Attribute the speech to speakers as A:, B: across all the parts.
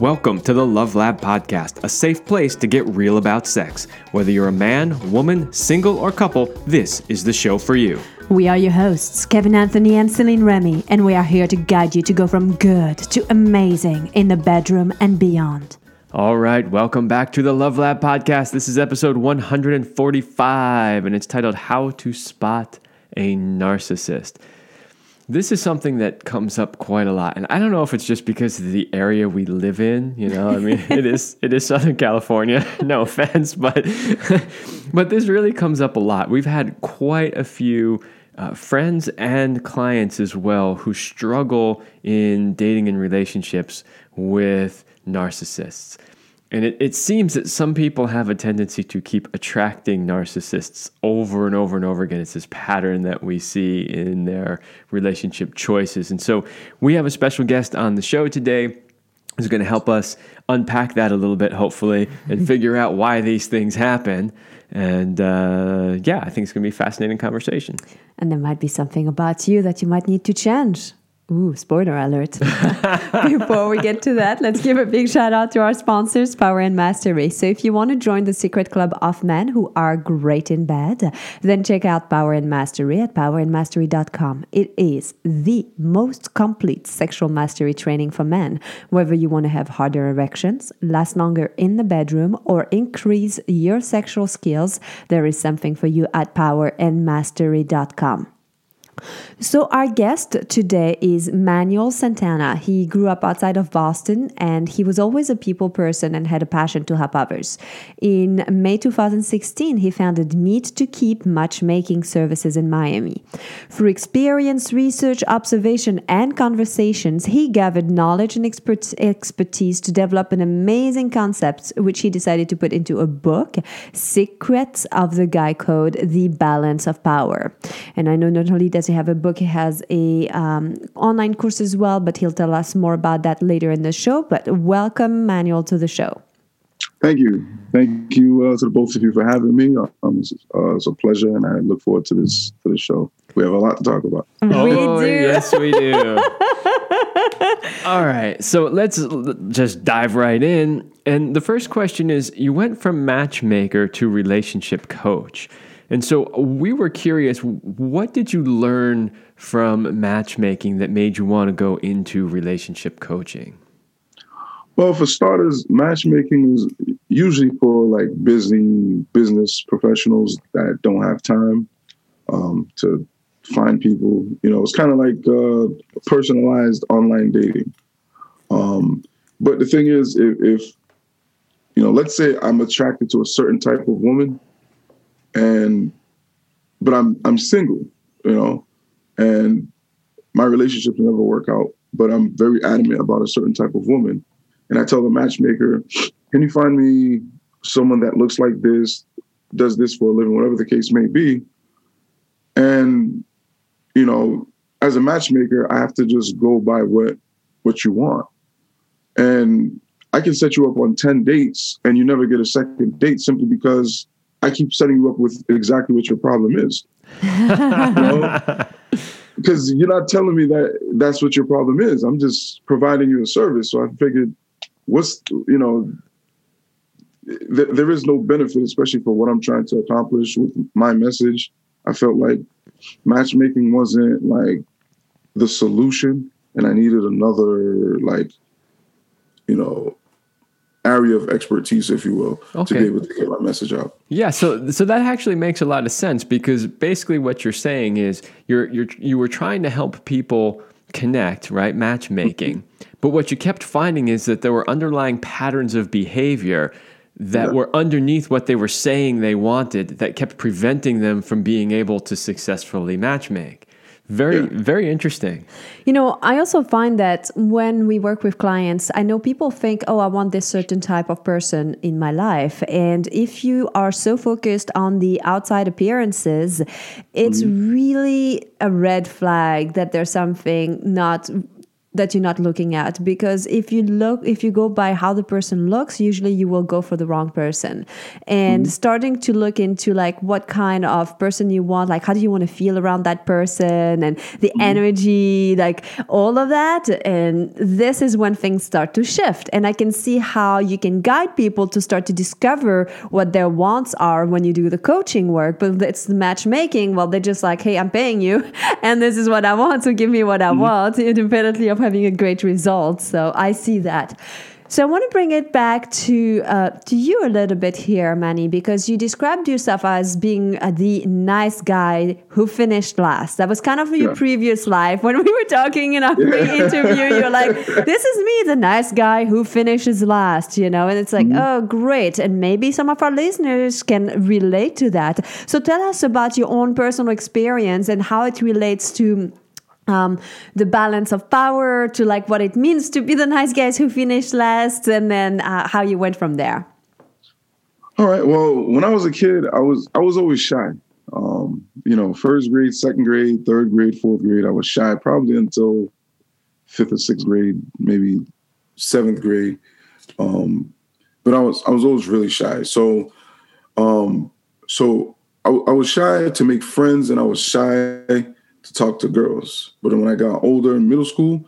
A: Welcome to the Love Lab Podcast, a safe place to get real about sex. Whether you're a man, woman, single, or couple, this is the show for you.
B: We are your hosts, Kevin Anthony and Celine Remy, and we are here to guide you to go from good to amazing in the bedroom and beyond.
A: All right, welcome back to the Love Lab Podcast. This is episode 145, and it's titled How to Spot a Narcissist. This is something that comes up quite a lot, and I don't know if it's just because of the area we live in. You know, I mean, it is it is Southern California. No offense, but but this really comes up a lot. We've had quite a few uh, friends and clients as well who struggle in dating and relationships with narcissists. And it, it seems that some people have a tendency to keep attracting narcissists over and over and over again. It's this pattern that we see in their relationship choices. And so we have a special guest on the show today who's going to help us unpack that a little bit, hopefully, and figure out why these things happen. And uh, yeah, I think it's going to be a fascinating conversation.
B: And there might be something about you that you might need to change. Ooh, spoiler alert. Before we get to that, let's give a big shout out to our sponsors, Power and Mastery. So if you want to join the secret club of men who are great in bed, then check out Power and Mastery at powerandmastery.com. It is the most complete sexual mastery training for men, whether you want to have harder erections, last longer in the bedroom, or increase your sexual skills, there is something for you at powerandmastery.com. So, our guest today is Manuel Santana. He grew up outside of Boston and he was always a people person and had a passion to help others. In May 2016, he founded Meet to Keep Matchmaking Services in Miami. Through experience, research, observation, and conversations, he gathered knowledge and expert- expertise to develop an amazing concept, which he decided to put into a book Secrets of the Guy Code The Balance of Power. And I know not only does he have a book, he has a um, online course as well, but he'll tell us more about that later in the show. But welcome, Manuel, to the show.
C: Thank you. Thank you uh, to the both of you for having me. Um, it's, uh, it's, a pleasure, and I look forward to this to the show. We have a lot to talk about.
A: Oh, yes, we do. All right, so let's just dive right in. And the first question is: You went from matchmaker to relationship coach. And so we were curious what did you learn from matchmaking that made you want to go into relationship coaching?
C: Well, for starters, matchmaking is usually for like busy business professionals that don't have time um, to find people. You know, it's kind of like uh, personalized online dating. Um, but the thing is, if, if you know, let's say I'm attracted to a certain type of woman, and but I'm I'm single, you know, and my relationships never work out. But I'm very adamant about a certain type of woman, and I tell the matchmaker, "Can you find me someone that looks like this, does this for a living, whatever the case may be?" And you know, as a matchmaker, I have to just go by what what you want, and I can set you up on 10 dates and you never get a second date simply because I keep setting you up with exactly what your problem is. Because you are not telling me that that's what your problem is. I'm just providing you a service. So I figured, what's, you know, th- there is no benefit, especially for what I'm trying to accomplish with my message. I felt like matchmaking wasn't like the solution, and I needed another, like, you know, area of expertise, if you will, okay. to be able to get my message out.
A: Yeah, so so that actually makes a lot of sense because basically what you're saying is you're you're you were trying to help people connect, right? Matchmaking. Mm-hmm. but what you kept finding is that there were underlying patterns of behavior that yeah. were underneath what they were saying they wanted that kept preventing them from being able to successfully matchmake. Very, yeah. very interesting.
B: You know, I also find that when we work with clients, I know people think, oh, I want this certain type of person in my life. And if you are so focused on the outside appearances, it's mm. really a red flag that there's something not that you're not looking at because if you look if you go by how the person looks usually you will go for the wrong person and mm-hmm. starting to look into like what kind of person you want like how do you want to feel around that person and the mm-hmm. energy like all of that and this is when things start to shift and i can see how you can guide people to start to discover what their wants are when you do the coaching work but it's the matchmaking well they're just like hey i'm paying you and this is what i want so give me what i mm-hmm. want independently of having a great result. So I see that. So I want to bring it back to uh, to you a little bit here, Manny, because you described yourself as being uh, the nice guy who finished last. That was kind of your yeah. previous life. When we were talking in our pre-interview, you're like, "This is me, the nice guy who finishes last," you know, and it's like, mm-hmm. "Oh, great!" And maybe some of our listeners can relate to that. So tell us about your own personal experience and how it relates to um, the balance of power to like what it means to be the nice guys who finish last and then uh, how you went from there.
C: All right well when i was a kid i was i was always shy. Um, you know first grade second grade third grade fourth grade i was shy probably until fifth or sixth grade maybe seventh grade. Um, but i was i was always really shy. So um, so I, I was shy to make friends and i was shy to talk to girls. But when I got older in middle school,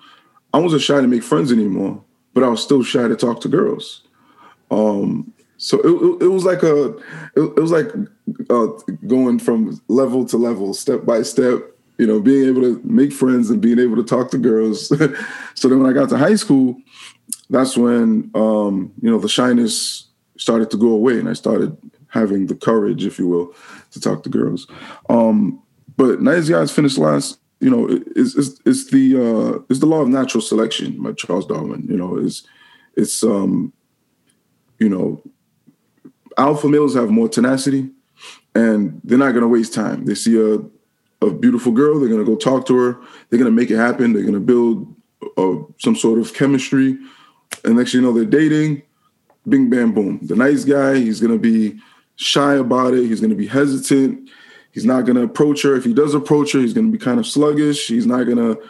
C: I wasn't shy to make friends anymore, but I was still shy to talk to girls. Um, so it, it, was like a, it, it was like uh, going from level to level, step by step. You know, being able to make friends and being able to talk to girls. so then when I got to high school, that's when um, you know the shyness started to go away, and I started having the courage, if you will, to talk to girls. Um, but nice guys finish last. You know, it's is is the uh, is the law of natural selection by Charles Darwin. You know, it's it's um, you know, alpha males have more tenacity, and they're not going to waste time. They see a a beautiful girl, they're going to go talk to her. They're going to make it happen. They're going to build uh, some sort of chemistry, and next you know they're dating. Bing, bam, boom. The nice guy, he's going to be shy about it. He's going to be hesitant. He's not going to approach her. If he does approach her, he's going to be kind of sluggish. He's not going to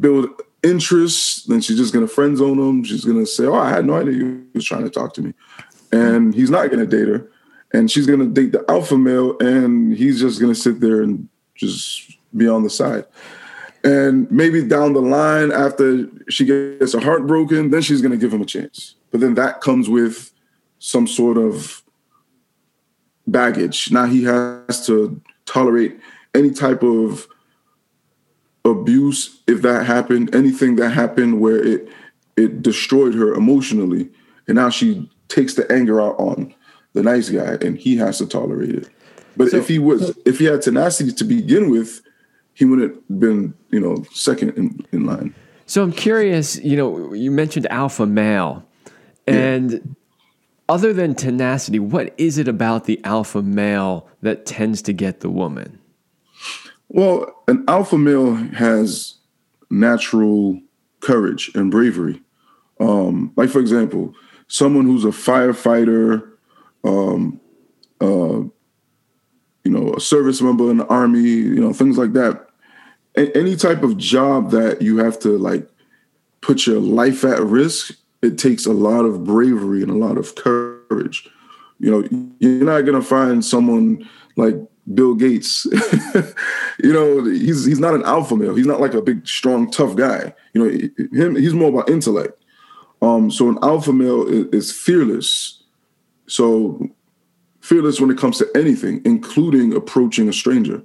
C: build interest. Then she's just going to friend zone him. She's going to say, "Oh, I had no idea you was trying to talk to me," and he's not going to date her. And she's going to date the alpha male, and he's just going to sit there and just be on the side. And maybe down the line, after she gets her heart broken, then she's going to give him a chance. But then that comes with some sort of baggage. Now he has to tolerate any type of abuse if that happened, anything that happened where it it destroyed her emotionally, and now she takes the anger out on the nice guy, and he has to tolerate it. But so, if he was, if he had tenacity to begin with, he wouldn't been, you know, second in, in line.
A: So I'm curious. You know, you mentioned alpha male, and other than tenacity, what is it about the alpha male that tends to get the woman?
C: Well, an alpha male has natural courage and bravery. Um, like, for example, someone who's a firefighter, um, uh, you know, a service member in the army, you know, things like that. A- any type of job that you have to like put your life at risk it takes a lot of bravery and a lot of courage. You know, you're not gonna find someone like Bill Gates. you know, he's he's not an alpha male. He's not like a big, strong, tough guy. You know, him he's more about intellect. Um, so an alpha male is, is fearless. So fearless when it comes to anything, including approaching a stranger.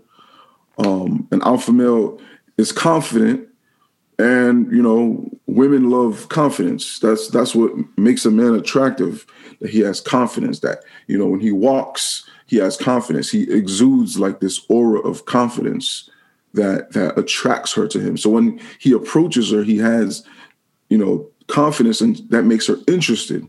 C: Um, an alpha male is confident and you know women love confidence. That's that's what makes a man attractive that he has confidence that you know when he walks he has confidence. He exudes like this aura of confidence that that attracts her to him. So when he approaches her he has you know confidence and that makes her interested.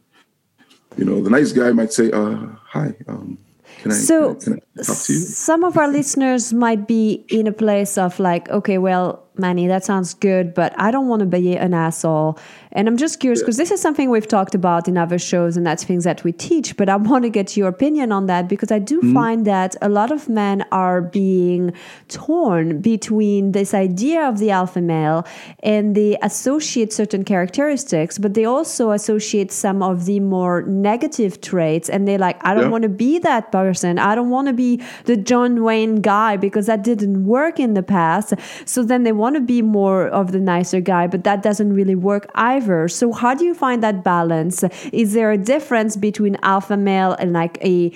C: You know the nice guy might say uh hi um
B: can I, so, can I, can I some of our listeners might be in a place of like, okay, well, Manny, that sounds good, but I don't want to be an asshole. And I'm just curious because this is something we've talked about in other shows and that's things that we teach, but I want to get your opinion on that because I do
C: Mm-hmm.
B: find that a lot of men are being torn between this idea of the alpha male and they associate certain characteristics, but they also associate some of the more negative traits and they're like, I don't
C: Yeah.
B: want to be that person. I don't want to be the John Wayne guy because that didn't work in the past. So then they want to be more of the nicer guy, but that doesn't really work either. So how do you find that balance? Is there a difference between alpha male and like a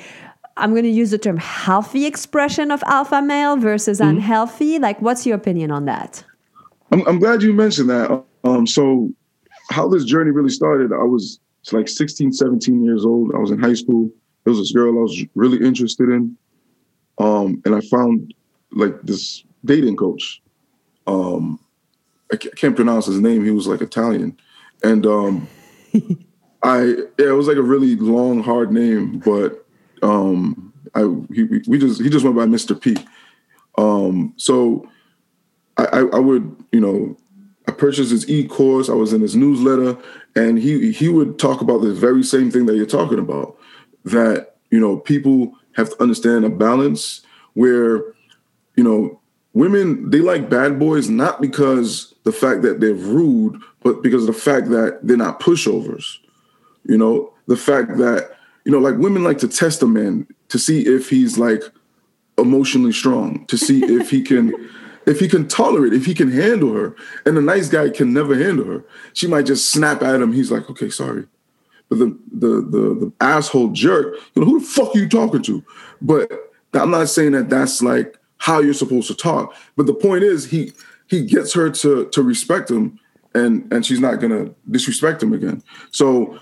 B: I'm going to use the term healthy expression of alpha male versus unhealthy. Like, what's your opinion on that?
C: I'm, I'm glad you mentioned that. Um, so how this journey really started, I was like 16, 17 years old. I was in high school. There was this girl I was really interested in. Um, and I found like this dating coach. Um, I can't pronounce his name. He was like Italian. And um, I, yeah, it was like a really long, hard name, but um, I, he, we just, he just went by Mr. P. Um, so I, I, I would, you know, I purchased his e-course. I was in his newsletter, and he he would talk about the very same thing that you're talking about. That you know, people have to understand a balance where, you know, women they like bad boys not because the fact that they're rude, but because of the fact that they're not pushovers. You know, the fact that you know, like women like to test a man to see if he's like emotionally strong, to see if he can if he can tolerate, if he can handle her. And the nice guy can never handle her. She might just snap at him. He's like, okay, sorry. But the the the, the asshole jerk, you know, who the fuck are you talking to? But I'm not saying that that's like how you're supposed to talk. But the point is, he he gets her to to respect him, and and she's not gonna disrespect him again. So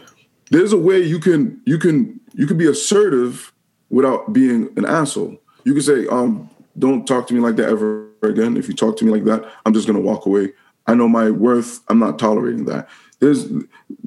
C: there's a way you can you can you can be assertive without being an asshole. You can say, um, don't talk to me like that ever again. If you talk to me like that, I'm just gonna walk away. I know my worth. I'm not tolerating that. There's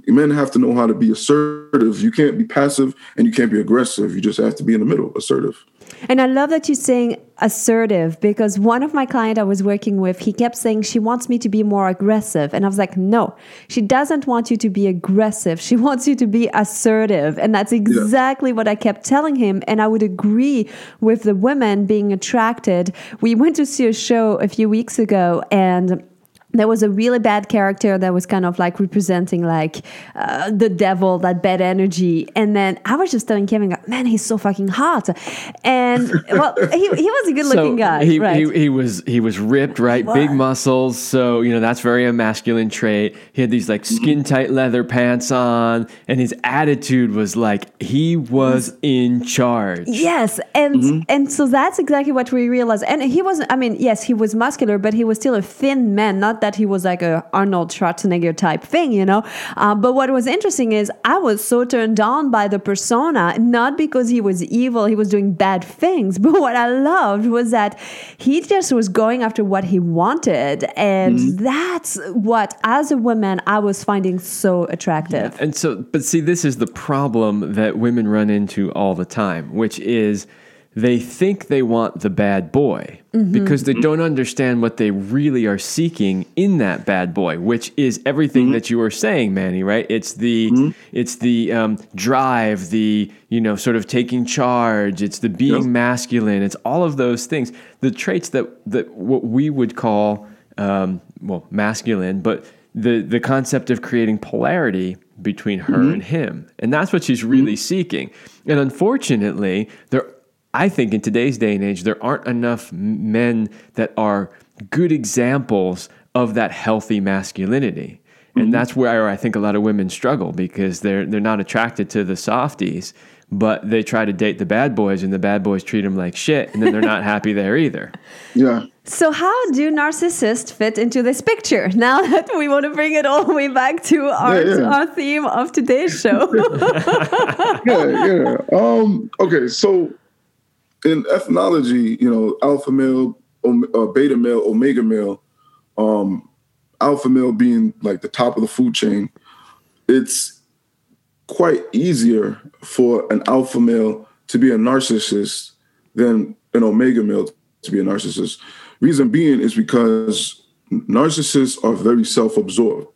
C: men have to know how to be assertive. You can't be passive and you can't be aggressive. You just have to be in the middle, assertive.
B: And I love that you're saying assertive because one of my clients I was working with, he kept saying she wants me to be more aggressive. And I was like, no, she doesn't want you to be aggressive. She wants you to be assertive. And that's exactly what I kept telling him. And I would agree with the women being attracted. We went to see a show a few weeks ago and there was a really bad character that was kind of like representing like uh, the devil, that bad energy. And then I was just telling Kevin, man, he's so fucking hot. And well, he, he was a good looking guy,
A: he,
B: right?
A: he, he was he was ripped, right? Big muscles. So you know that's very a masculine trait. He had these like skin tight leather pants on, and his attitude was like he was in charge.
B: Yes, and and so that's exactly what we realized. And he was, I mean, yes, he was muscular, but he was still a thin man. Not that he was like a Arnold Schwarzenegger type thing, you know. Uh, but what was interesting is I was so turned on by the persona, not because he was evil, he was doing bad things. But what I loved was that he just was going after what he wanted, and that's what, as a woman, I was finding so attractive.
A: And so, but see, this is the problem that women run into all the time, which is they think they want the bad boy mm-hmm. because they don't understand what they really are seeking in that bad boy, which is everything mm-hmm. that you were saying, Manny. Right? It's the mm-hmm. it's the um, drive, the you know, sort of taking charge. It's the being
C: Yep.
A: masculine. It's all of those things, the traits that that what we would call um, well masculine, but the the concept of creating polarity between her and him, and that's what she's really seeking. And unfortunately, there, I think in today's day and age, there aren't enough men that are good examples of that healthy masculinity. And that's where I think a lot of women struggle because they're they're not attracted to the softies, but they try to date the bad boys, and the bad boys treat them like shit, and then they're not happy there either.
C: Yeah.
B: So, how do narcissists fit into this picture? Now that we want to bring it all the way back to our,
C: Yeah, yeah.
B: our theme of today's show.
C: yeah, yeah. Um, okay, so in ethnology, you know, alpha male, uh, beta male, omega male, um, alpha male being like the top of the food chain, it's quite easier for an alpha male to be a narcissist than an omega male to be a narcissist. Reason being is because narcissists are very self-absorbed.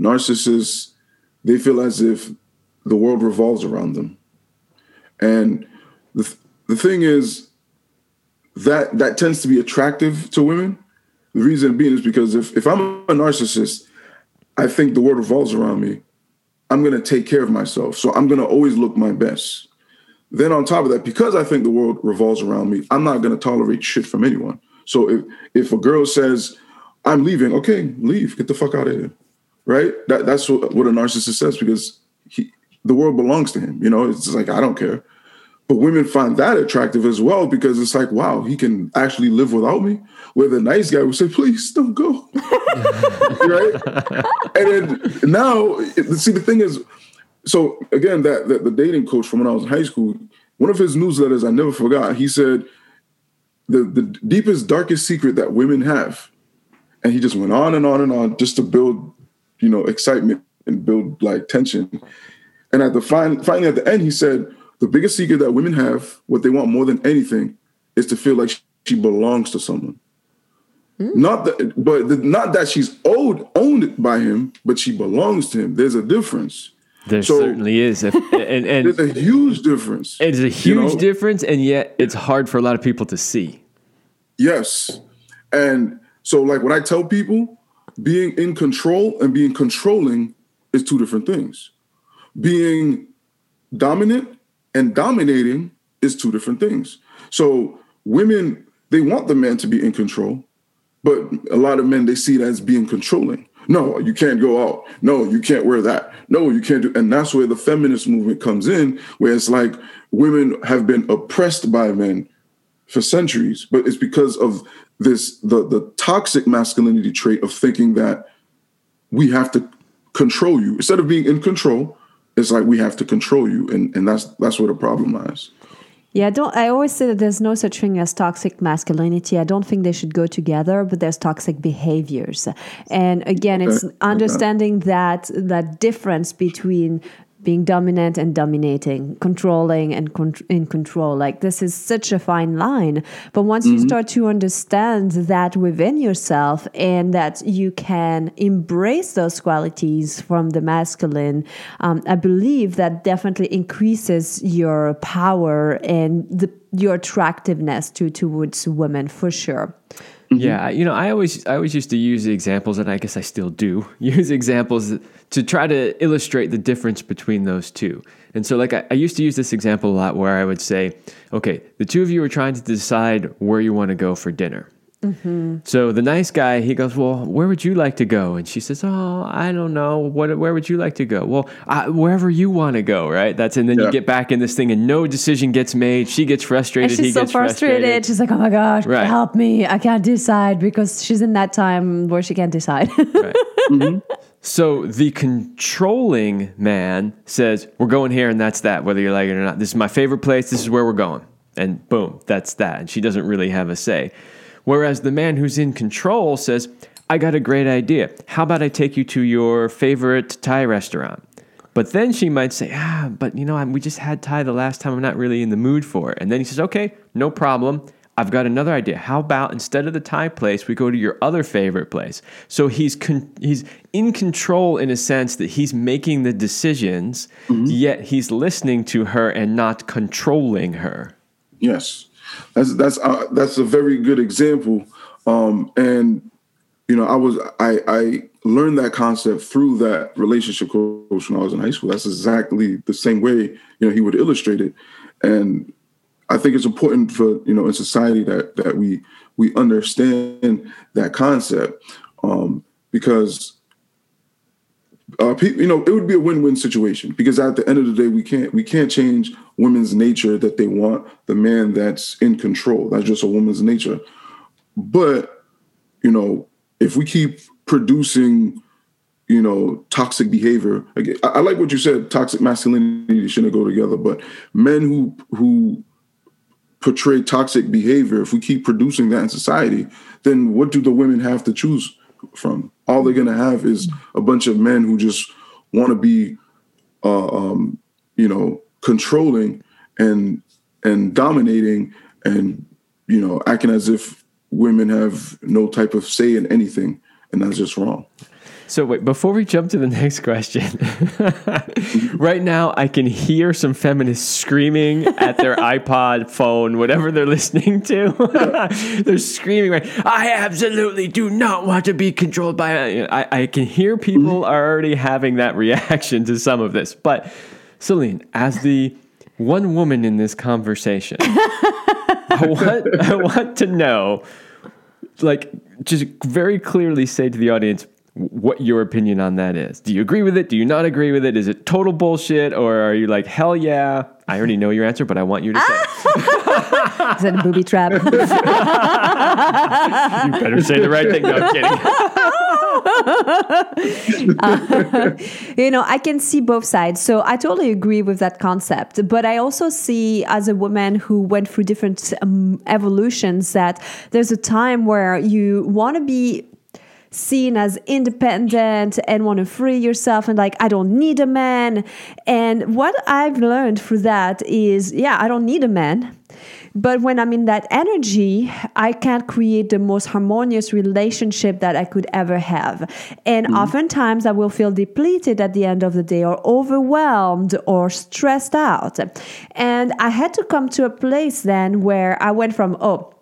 C: narcissists they feel as if the world revolves around them. And the thing is that that tends to be attractive to women. The reason being is because if if I'm a narcissist, I think the world revolves around me. I'm going to take care of myself. So I'm going to always look my best. Then on top of that, because I think the world revolves around me, I'm not going to tolerate shit from anyone. So if if a girl says, "I'm leaving," okay, leave, get the fuck out of here, right? That that's what, what a narcissist says because he, the world belongs to him. You know, it's like I don't care. But women find that attractive as well because it's like, wow, he can actually live without me. Where the nice guy would say, please don't go. right? And then now, see, the thing is, so again, that, that the dating coach from when I was in high school, one of his newsletters I never forgot, he said, the, the deepest, darkest secret that women have. And he just went on and on and on just to build, you know, excitement and build like tension. And at the fin- finally at the end, he said, the biggest secret that women have, what they want more than anything, is to feel like she belongs to someone. Mm. Not that, but the, not that she's owed owned by him, but she belongs to him. There's a difference.
A: There so, certainly is, and, and, and,
C: there's a huge difference.
A: It's a huge you know? difference, and yet it's hard for a lot of people to see.
C: Yes, and so like what I tell people, being in control and being controlling is two different things. Being dominant and dominating is two different things. So women, they want the man to be in control, but a lot of men they see it as being controlling. No, you can't go out. No, you can't wear that. No, you can't do. And that's where the feminist movement comes in, where it's like women have been oppressed by men for centuries, but it's because of this the the toxic masculinity trait of thinking that we have to control you instead of being in control it's like we have to control you and, and that's that's where the problem lies
B: yeah, I don't. I always say that there's no such thing as toxic masculinity. I don't think they should go together, but there's toxic behaviors. And again, it's understanding that that difference between being dominant and dominating, controlling and con- in control. Like this is such a fine line. But once mm-hmm. you start to understand that within yourself and that you can embrace those qualities from the masculine, um, I believe that definitely increases your power and the, your attractiveness to towards women for sure.
A: Mm-hmm. Yeah, you know, I always I always used to use examples, and I guess I still do use examples to try to illustrate the difference between those two. And so, like, I, I used to use this example a lot, where I would say, "Okay, the two of you are trying to decide where you want to go for dinner." Mm-hmm. So the nice guy, he goes, "Well, where would you like to go?" And she says, "Oh, I don't know. What? Where would you like to go?" Well, I, wherever you want to go, right? That's and then yeah. you get back in this thing, and no decision gets made. She gets frustrated.
B: And she's
A: he
B: so
A: gets
B: frustrated.
A: frustrated.
B: She's like, "Oh my gosh, right. help me! I can't decide because she's in that time where she can't decide." right.
A: mm-hmm. So the controlling man says, "We're going here, and that's that. Whether you like it or not. This is my favorite place. This is where we're going." And boom, that's that. And she doesn't really have a say. Whereas the man who's in control says, I got a great idea. How about I take you to your favorite Thai restaurant? But then she might say, ah, but you know, i we just had Thai the last time. I'm not really in the mood for it. And then he says, okay, no problem. I've got another idea. How about instead of the Thai place, we go to your other favorite place? So he's con- he's in control in a sense that he's making the decisions, mm-hmm. yet he's listening to her and not controlling her.
C: Yes. That's that's uh, that's a very good example. Um, and you know, I was I I learned that concept through that relationship coach when I was in high school. That's exactly the same way you know he would illustrate it, and I think it's important for you know in society that that we we understand that concept um, because uh, you know, it would be a win-win situation because at the end of the day, we can't we can't change women's nature that they want the man that's in control. That's just a woman's nature. But you know, if we keep producing, you know, toxic behavior, I, I like what you said. Toxic masculinity shouldn't go together, but men who who portray toxic behavior, if we keep producing that in society, then what do the women have to choose from? all they're to have is a bunch of men who just want to be, uh, um, you know, controlling and and dominating and you know acting as if women have no type of say in anything, and that's just wrong.
A: So wait, before we jump to the next question, right now I can hear some feminists screaming at their iPod, phone, whatever they're listening to. they're screaming, right? I absolutely do not want to be controlled by. I, I can hear people are already having that reaction to some of this. But Celine, as the one woman in this conversation, I want I want to know, like, just very clearly say to the audience what your opinion on that is. Do you agree with it? Do you not agree with it? Is it total bullshit, or are you like, hell yeah? I already know your answer, but I want you to say.
B: Is that a booby trap?
A: you better say the right thing. No, I'm kidding.
B: you know, I can see both sides. So I totally agree with that concept. But I also see, as a woman who went through different um, evolutions, that there's a time where you want to be seen as independent and want to free yourself and like I don't need a man. And what I've learned through that is yeah, I don't need a man. But when I'm in that energy, I can't create the most harmonious relationship that I could ever have. And mm-hmm. oftentimes I will feel depleted at the end of the day or overwhelmed or stressed out. And I had to come to a place then where I went from, oh,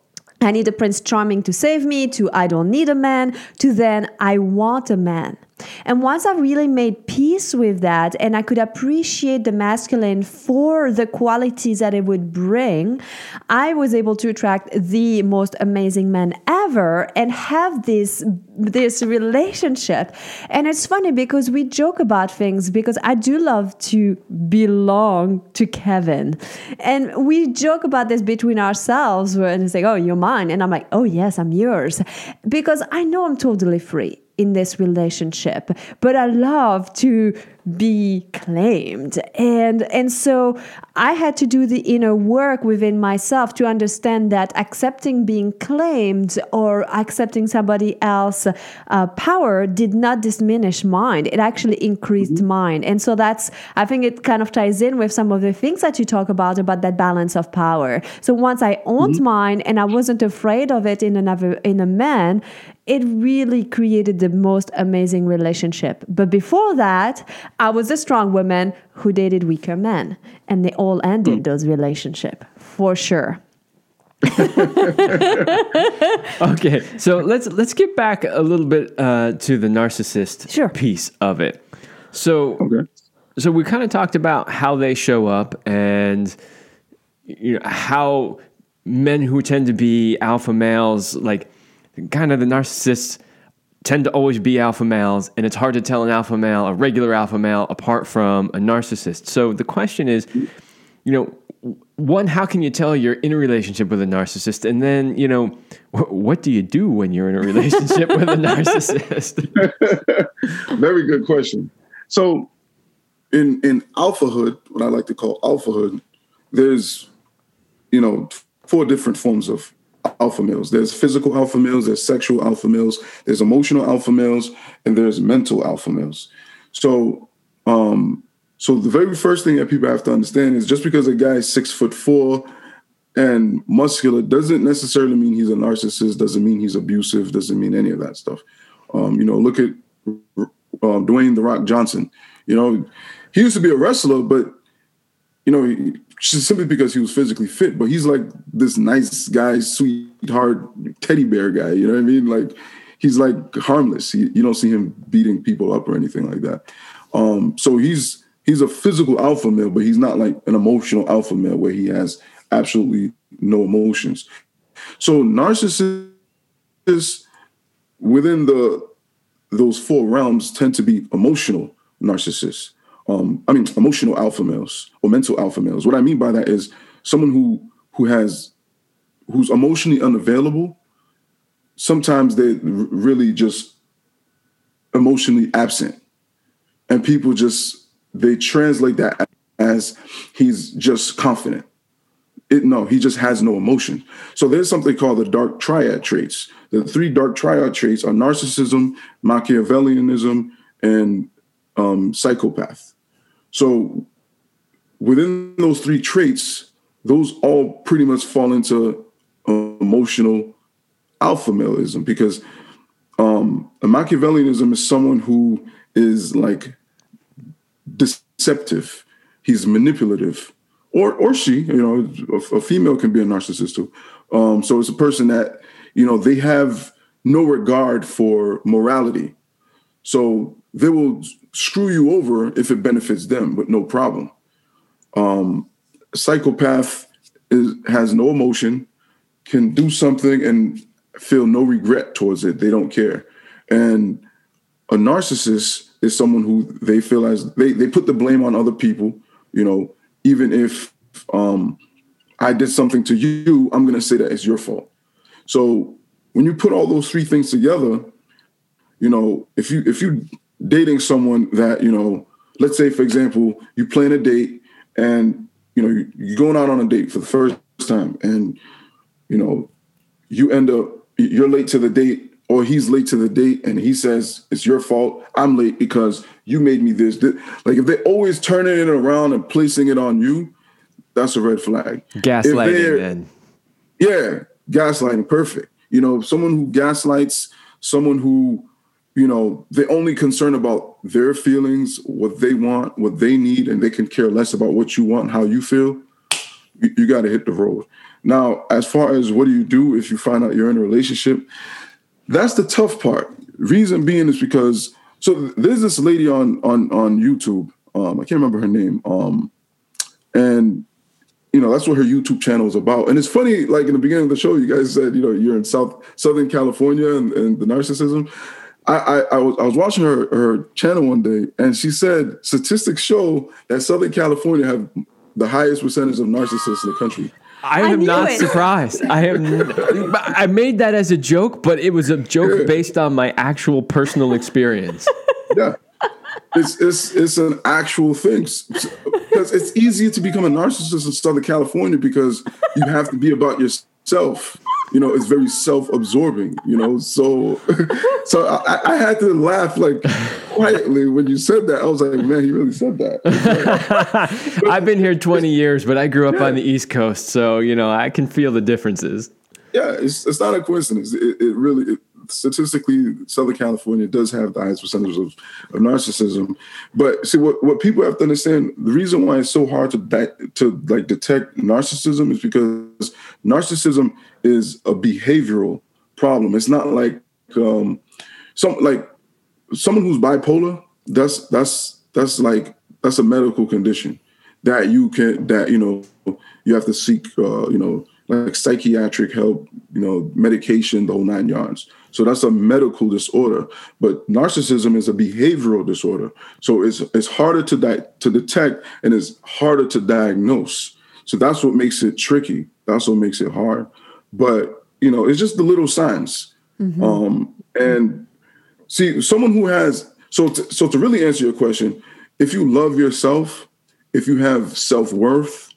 B: I need a Prince Charming to save me, to I don't need a man, to then I want a man. And once I really made peace with that and I could appreciate the masculine for the qualities that it would bring, I was able to attract the most amazing man ever and have this this relationship. And it's funny because we joke about things because I do love to belong to Kevin. And we joke about this between ourselves and it's like, oh, you're mine. And I'm like, oh, yes, I'm yours. Because I know I'm totally free in this relationship but i love to be claimed and and so i had to do the inner work within myself to understand that accepting being claimed or accepting somebody else uh, power did not diminish mine it actually increased mm-hmm. mine and so that's i think it kind of ties in with some of the things that you talk about about that balance of power so once i owned mm-hmm. mine and i wasn't afraid of it in another in a man it really created the most amazing relationship. But before that, I was a strong woman who dated weaker men, and they all ended mm. those relationships for sure.
A: okay, so let's let's get back a little bit uh, to the narcissist
B: sure.
A: piece of it. So,
C: okay.
A: so we kind of talked about how they show up and you know how men who tend to be alpha males like kind of the narcissists tend to always be alpha males, and it's hard to tell an alpha male, a regular alpha male, apart from a narcissist. So the question is, you know, one, how can you tell you're in a relationship with a narcissist? And then, you know, wh- what do you do when you're in a relationship with a narcissist?
C: Very good question. So, in in alphahood, what I like to call alphahood, there's, you know, four different forms of alpha males. There's physical alpha males, there's sexual alpha males, there's emotional alpha males, and there's mental alpha males. So, um, so the very first thing that people have to understand is just because a guy is six foot four and muscular doesn't necessarily mean he's a narcissist, doesn't mean he's abusive, doesn't mean any of that stuff. Um, you know, look at um, Dwayne the Rock Johnson. You know, he used to be a wrestler, but you know, simply because he was physically fit, but he's like this nice guy, sweetheart, teddy bear guy. You know what I mean? Like he's like harmless. He, you don't see him beating people up or anything like that. Um, so he's he's a physical alpha male, but he's not like an emotional alpha male where he has absolutely no emotions. So narcissists within the those four realms tend to be emotional narcissists um, I mean, emotional alpha males or mental alpha males. What I mean by that is someone who who has who's emotionally unavailable. Sometimes they're really just emotionally absent, and people just they translate that as he's just confident. It, no, he just has no emotion. So there's something called the dark triad traits. The three dark triad traits are narcissism, Machiavellianism, and um, psychopath. So within those three traits, those all pretty much fall into uh, emotional alpha maleism because um, Machiavellianism is someone who is like deceptive. He's manipulative, or or she, you know, a, a female can be a narcissist too. Um, so it's a person that you know they have no regard for morality. So they will screw you over if it benefits them, but no problem. Um, psychopath is has no emotion, can do something and feel no regret towards it. They don't care. And a narcissist is someone who they feel as they, they put the blame on other people, you know, even if um, I did something to you, I'm gonna say that it's your fault. So when you put all those three things together, you know, if you if you dating someone that, you know, let's say for example, you plan a date and you know, you're going out on a date for the first time and you know, you end up you're late to the date or he's late to the date and he says it's your fault. I'm late because you made me this, this. like if they're always turning it around and placing it on you that's a red flag.
A: Gaslighting then
C: yeah gaslighting perfect. You know someone who gaslights someone who you know they're only concerned about their feelings what they want what they need and they can care less about what you want how you feel you, you got to hit the road now, as far as what do you do if you find out you're in a relationship, that's the tough part. Reason being is because so there's this lady on on on YouTube. Um, I can't remember her name. Um, and you know that's what her YouTube channel is about. And it's funny, like in the beginning of the show, you guys said you know you're in South Southern California and, and the narcissism. I, I, I, was, I was watching her her channel one day, and she said statistics show that Southern California have the highest percentage of narcissists in the country.
A: I am not it. surprised. I am. I made that as a joke, but it was a joke yeah. based on my actual personal experience.
C: Yeah, it's it's it's an actual thing because it's easier to become a narcissist in Southern California because you have to be about yourself you know, it's very self-absorbing, you know. So, so I, I, had to laugh like quietly when you said that. I was like, man, he really said that.
A: I've been here 20 years, but I grew up yeah. on the East Coast, so you know, I can feel the differences.
C: Yeah, it's, it's not a coincidence. It, it really, it, statistically, Southern California does have the highest percentage of, of narcissism. But see, what, what people have to understand, the reason why it's so hard to to like detect narcissism is because narcissism is a behavioral problem. It's not like um, some like someone who's bipolar. That's that's that's like that's a medical condition that you can that you know you have to seek uh, you know like psychiatric help, you know, medication, the whole nine yards. So that's a medical disorder. But narcissism is a behavioral disorder. So it's it's harder to di- to detect and it's harder to diagnose. So that's what makes it tricky. That's what makes it hard. But you know, it's just the little signs. Mm-hmm. Um, and see, someone who has so to, so to really answer your question, if you love yourself, if you have self worth,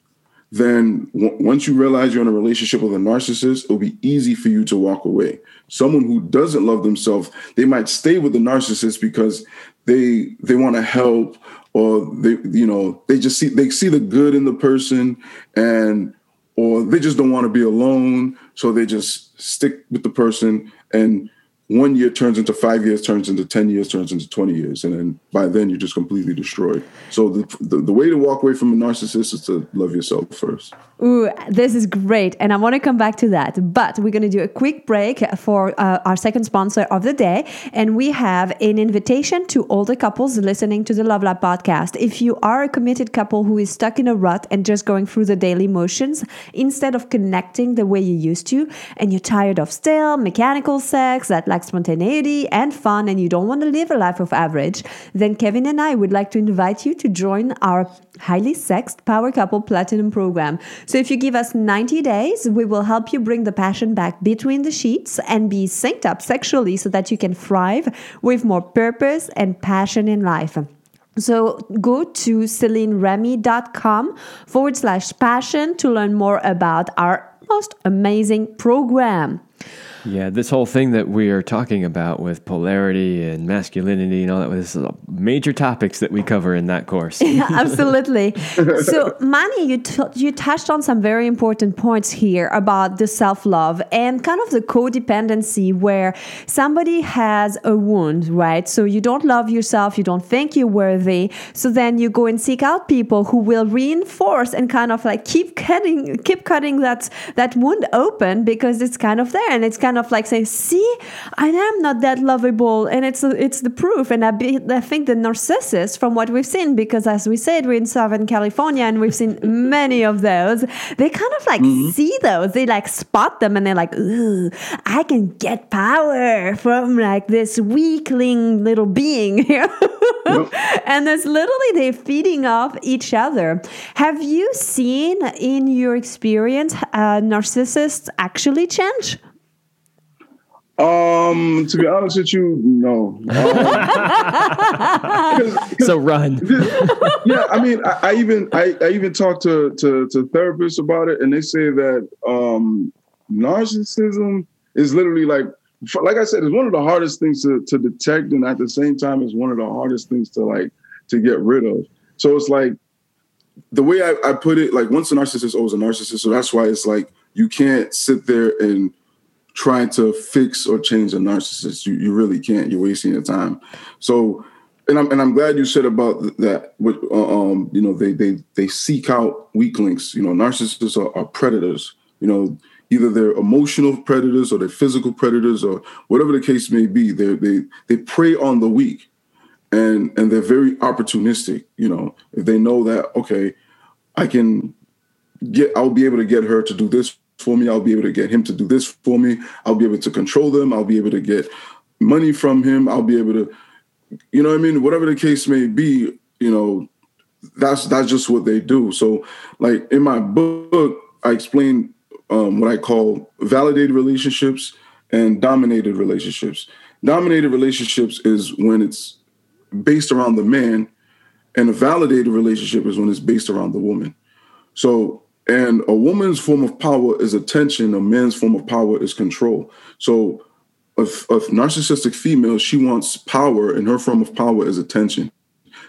C: then w- once you realize you're in a relationship with a narcissist, it'll be easy for you to walk away. Someone who doesn't love themselves, they might stay with the narcissist because they they want to help or they you know they just see they see the good in the person and or they just don't want to be alone so they just stick with the person and one year turns into five years, turns into 10 years, turns into 20 years. And then by then you're just completely destroyed. So the, the, the, way to walk away from a narcissist is to love yourself first.
B: Ooh, this is great. And I want to come back to that. But we're going to do a quick break for uh, our second sponsor of the day. And we have an invitation to all the couples listening to the Love Lab podcast. If you are a committed couple who is stuck in a rut and just going through the daily motions, instead of connecting the way you used to, and you're tired of stale, mechanical sex that like spontaneity and fun and you don't want to live a life of average, then Kevin and I would like to invite you to join our highly sexed Power Couple Platinum program. So if you give us 90 days, we will help you bring the passion back between the sheets and be synced up sexually so that you can thrive with more purpose and passion in life. So go to CelineRemy.com forward slash passion to learn more about our most amazing program.
A: Yeah, this whole thing that we are talking about with polarity and masculinity and all that, this is major topics that we cover in that course.
B: yeah, absolutely. so, Manny, you t- you touched on some very important points here about the self love and kind of the codependency, where somebody has a wound, right? So you don't love yourself, you don't think you're worthy, so then you go and seek out people who will reinforce and kind of like keep cutting, keep cutting that that wound open because it's kind of there and it's kind of like saying, "See, I am not that lovable," and it's it's the proof. And I, be, I think the narcissists, from what we've seen, because as we said, we're in Southern California and we've seen many of those. They kind of like mm-hmm. see those, they like spot them, and they're like, "Ooh, I can get power from like this weakling little being here." yep. And it's literally they're feeding off each other. Have you seen in your experience uh, narcissists actually change?
C: Um, to be honest with you, no. Um,
A: cause, cause so run.
C: yeah, I mean, I, I even I, I, even talked to, to to therapists about it, and they say that um, narcissism is literally like like I said, it's one of the hardest things to to detect, and at the same time, it's one of the hardest things to like to get rid of. So it's like the way I, I put it, like once a narcissist is always a narcissist. So that's why it's like you can't sit there and trying to fix or change a narcissist. You, you really can't. You're wasting your time. So, and I'm and I'm glad you said about that. Uh, um, you know, they they they seek out weak links. You know, narcissists are, are predators. You know, either they're emotional predators or they're physical predators or whatever the case may be. They they they prey on the weak, and and they're very opportunistic. You know, if they know that okay, I can get, I'll be able to get her to do this for me. I'll be able to get him to do this for me. I'll be able to control them. I'll be able to get money from him. I'll be able to, you know I mean? Whatever the case may be, you know, that's that's just what they do. So like in my book, I explain um, what I call validated relationships and dominated relationships. Dominated relationships is when it's based around the man, and a validated relationship is when it's based around the woman. So and a woman's form of power is attention, a man's form of power is control. So, a, a narcissistic female, she wants power, and her form of power is attention.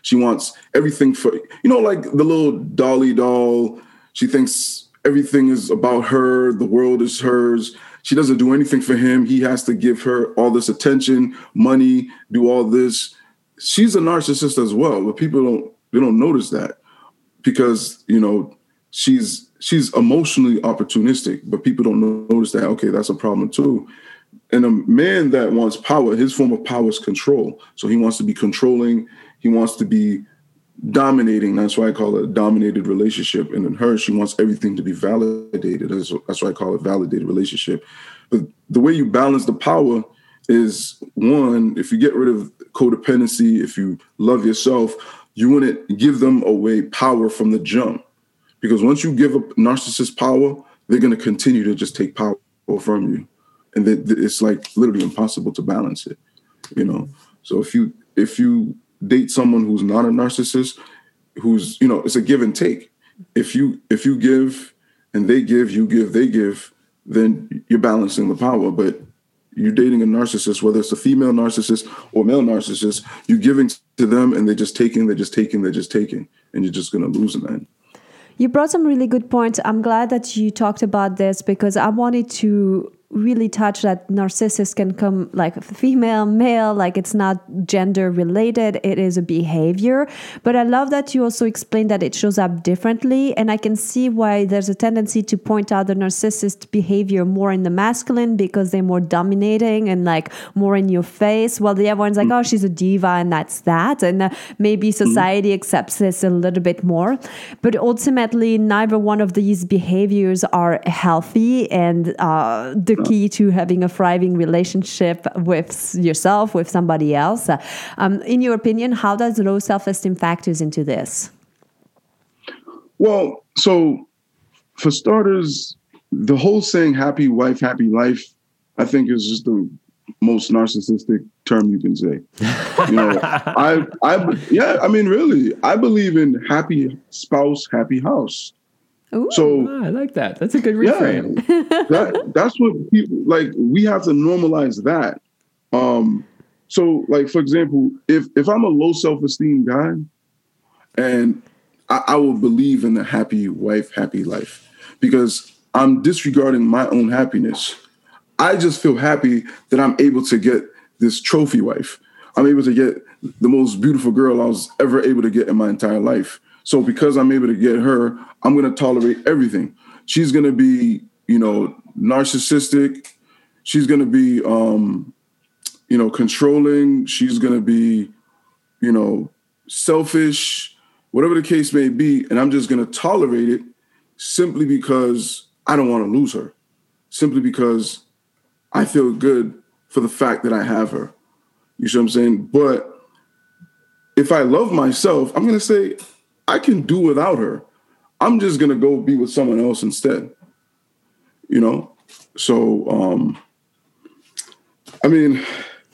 C: She wants everything for, you know, like the little dolly doll. She thinks everything is about her, the world is hers. She doesn't do anything for him. He has to give her all this attention, money, do all this. She's a narcissist as well, but people don't they don't notice that because, you know, she's she's emotionally opportunistic, but people don't notice that. Okay, that's a problem too. And a man that wants power, his form of power is control. So he wants to be controlling. He wants to be dominating. That's why I call it a dominated relationship. And in her, she wants everything to be validated. That's, that's why I call it validated relationship. But the way you balance the power is one, if you get rid of codependency, if you love yourself, you to give them away power from the jump. Because once you give a narcissist power, they're going to continue to just take power from you, and it's like literally impossible to balance it. You know, so if you if you date someone who's not a narcissist, who's you know, it's a give and take. If you if you give and they give, you give, they give, then you're balancing the power. But you're dating a narcissist, whether it's a female narcissist or male narcissist, you're giving to them and they're just taking, they're just taking, they're just taking, and you're just gonna lose that.
B: You brought some really good points. I'm glad that you talked about this because I wanted to really touch that narcissist can come like female, male, like it's not gender related, it is a behavior. But I love that you also explained that it shows up differently. And I can see why there's a tendency to point out the narcissist behavior more in the masculine because they're more dominating and like more in your face, while the other one's like, oh, she's a diva and that's that. And uh, maybe mm-hmm. society accepts this a little bit more. But ultimately, neither one of these behaviors are healthy and uh, the key to having a thriving relationship with yourself, with somebody else. Um, in your opinion, how does low self esteem factors into this?
C: Well, so for starters, the whole saying happy wife, happy life, I think is just the most narcissistic term you can say. You know, I, I, yeah, I mean, really, I believe in happy spouse, happy house.
B: Ooh.
C: So
A: I like that. That's a good
C: yeah, that that's what people like. We have to normalize that. Um, so like for example, if if I'm a low self esteem guy, and I, I will believe in the happy wife, happy life, because I'm disregarding my own happiness. I just feel happy that I'm able to get this trophy wife. I'm able to get the most beautiful girl I was ever able to get in my entire life. So because I'm able to get her, I'm going to tolerate everything. She's going to be, you know, narcissistic. She's going to be, um, you know, controlling. She's going to be, you know, selfish, whatever the case may be. And I'm just going to tolerate it simply because I don't want to lose her, simply because I feel good for the fact that I have her. You see what I'm saying? But if I love myself, I'm going to say, I can do without her. I'm just to go be with someone else instead. You know? So, um, I mean,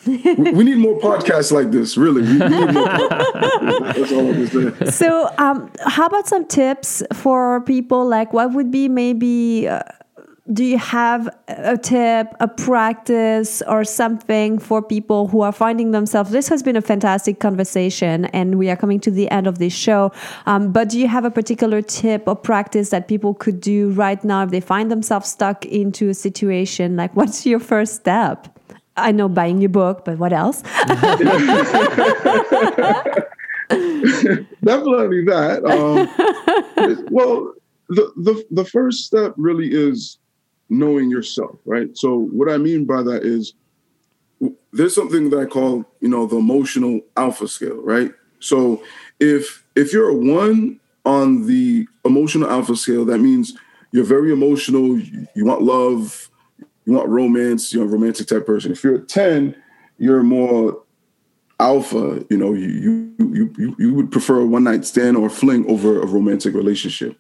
C: we, need more podcasts like this, really. We,
B: so um, how about some tips for people like what would be maybe uh, do you have a tip a practice or something for people who are finding themselves this has been a fantastic conversation and we are coming to the end of this show um, but do you have a particular tip or practice that people could do right now if they find themselves stuck into a situation like what's your first step I know buying your book, but what else?
C: Definitely that. Um, well, the, the the first step really is knowing yourself, right? So what I mean by that is there's something that I call, you know, the emotional alpha scale, right? So if if you're a one on the emotional alpha scale, that means you're very emotional, you, want love, you want romance, you're a romantic type person. If you're a 10, you're more alpha, you know, you you you you, would prefer a one night stand or fling over a romantic relationship.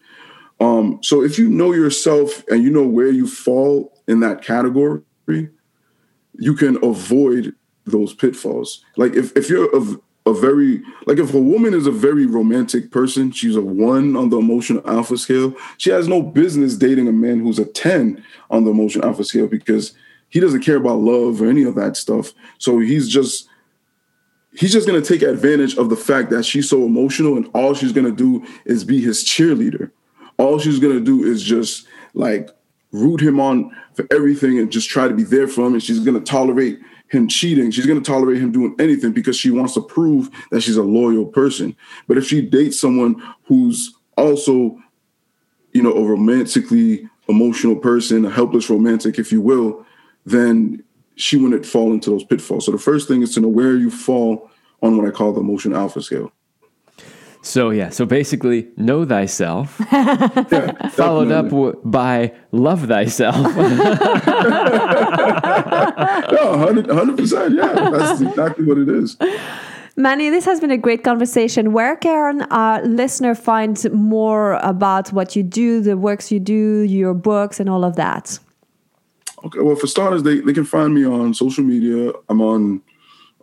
C: Um, so if you know yourself and you know where you fall in that category, you can avoid those pitfalls. Like if, if you're a, a very like if a woman is a very romantic person, she's a one on the emotional alpha scale. She has no business dating a man who's a 10 on the emotional alpha scale because he doesn't care about love or any of that stuff. So he's just he's just gonna take advantage of the fact that she's so emotional and all she's gonna do is be his cheerleader all she's gonna do is just like root him on for everything and just try to be there for him. And she's gonna tolerate him cheating. She's gonna tolerate him doing anything because she wants to prove that she's a loyal person. But if she dates someone who's also, you know, a romantically emotional person, a helpless romantic, if you will, then she wouldn't fall into those pitfalls. So the first thing is to know where you fall on what I call the emotion alpha scale.
A: So yeah, so basically, know thyself,
C: Yeah,
A: followed up w- by love thyself.
C: No, 100 percent. Yeah, that's exactly what it is.
B: Manny, this has been a great conversation. Where can our listener find more about what you do, the works you do, your books, and all of that?
C: Okay, well, for starters, they, they can find me on social media. I'm on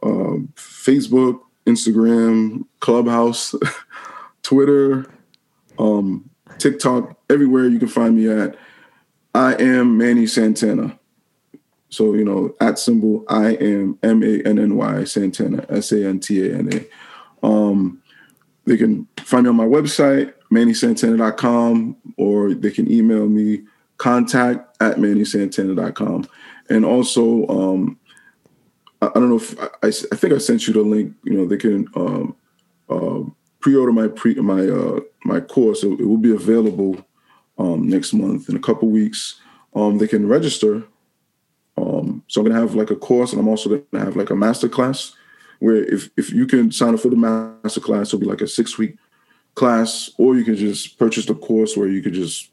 C: uh, Facebook, Instagram, Clubhouse, Twitter, um, TikTok, everywhere you can find me at. I am Manny Santana. So, you know, at symbol I am M A N N Y Santana, S A N T A N A. Um, they can find me on my website, mannysantana.com, or they can email me contact at mannysantana.com. And also, um, I, don't know if I, I, I think I sent you the link. You know, they can um, uh, pre-order my pre my uh, my course. It, it will be available um, next month in a couple weeks. Um, they can register. Um, so I'm gonna have like a course, and I'm also gonna have like a master class where if if you can sign up for the master class, it'll be like a six week class, or you can just purchase the course where you could just,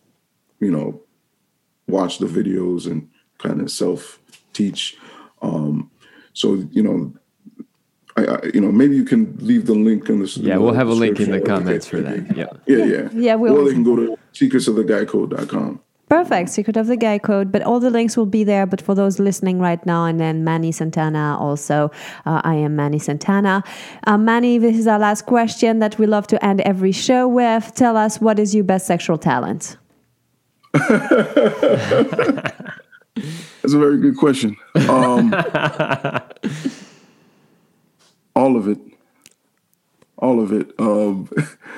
C: you know, watch the videos and kind of self teach. Um, so you know, I, I you know maybe you can leave the link in the
A: yeah, we'll have a link in the
C: description or
A: comments for that. Yeah.
C: Yeah, yeah,
B: Yeah, we
C: or
B: always-
C: they can go to secretsoftheguycode.com.
B: Perfect. Secret of the Guy Code. But all the links will be there. But for those listening right now, and then Manny Santana also, uh, I am Manny Santana. Uh, Manny, this is our last question that we love to end every show with. Tell us what is your best sexual talent?
C: That's a very good question. Um, all of it. All of it. Um,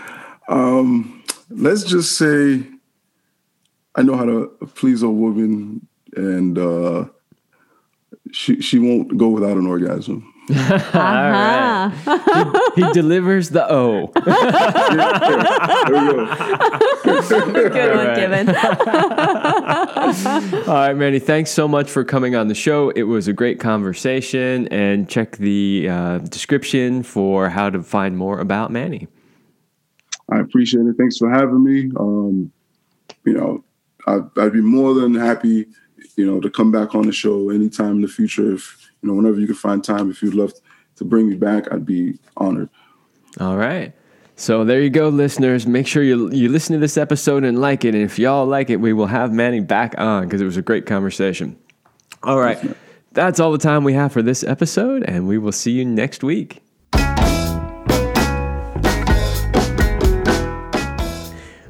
C: um, let's just say I know how to please a woman, and uh, she she won't go without an orgasm.
B: Uh-huh.
A: he, he delivers the O.
C: There we go.
B: Good one,
A: right.
B: Kevin.
A: All right, Manny, thanks so much for coming on the show. It was a great conversation, and check the uh, description for how to find more about Manny.
C: I appreciate it. Thanks for having me. Um, you know, I'd, I'd be more than happy, you know, to come back on the show anytime in the future. If you know, whenever you can find time, if you'd love to bring me back, I'd be honored.
A: All right. So there you go, listeners. Make sure you you listen to this episode and like it. And if y'all like it, we will have Manny back on because it was a great conversation. All right. That's all the time we have for this episode, and we will see you next week.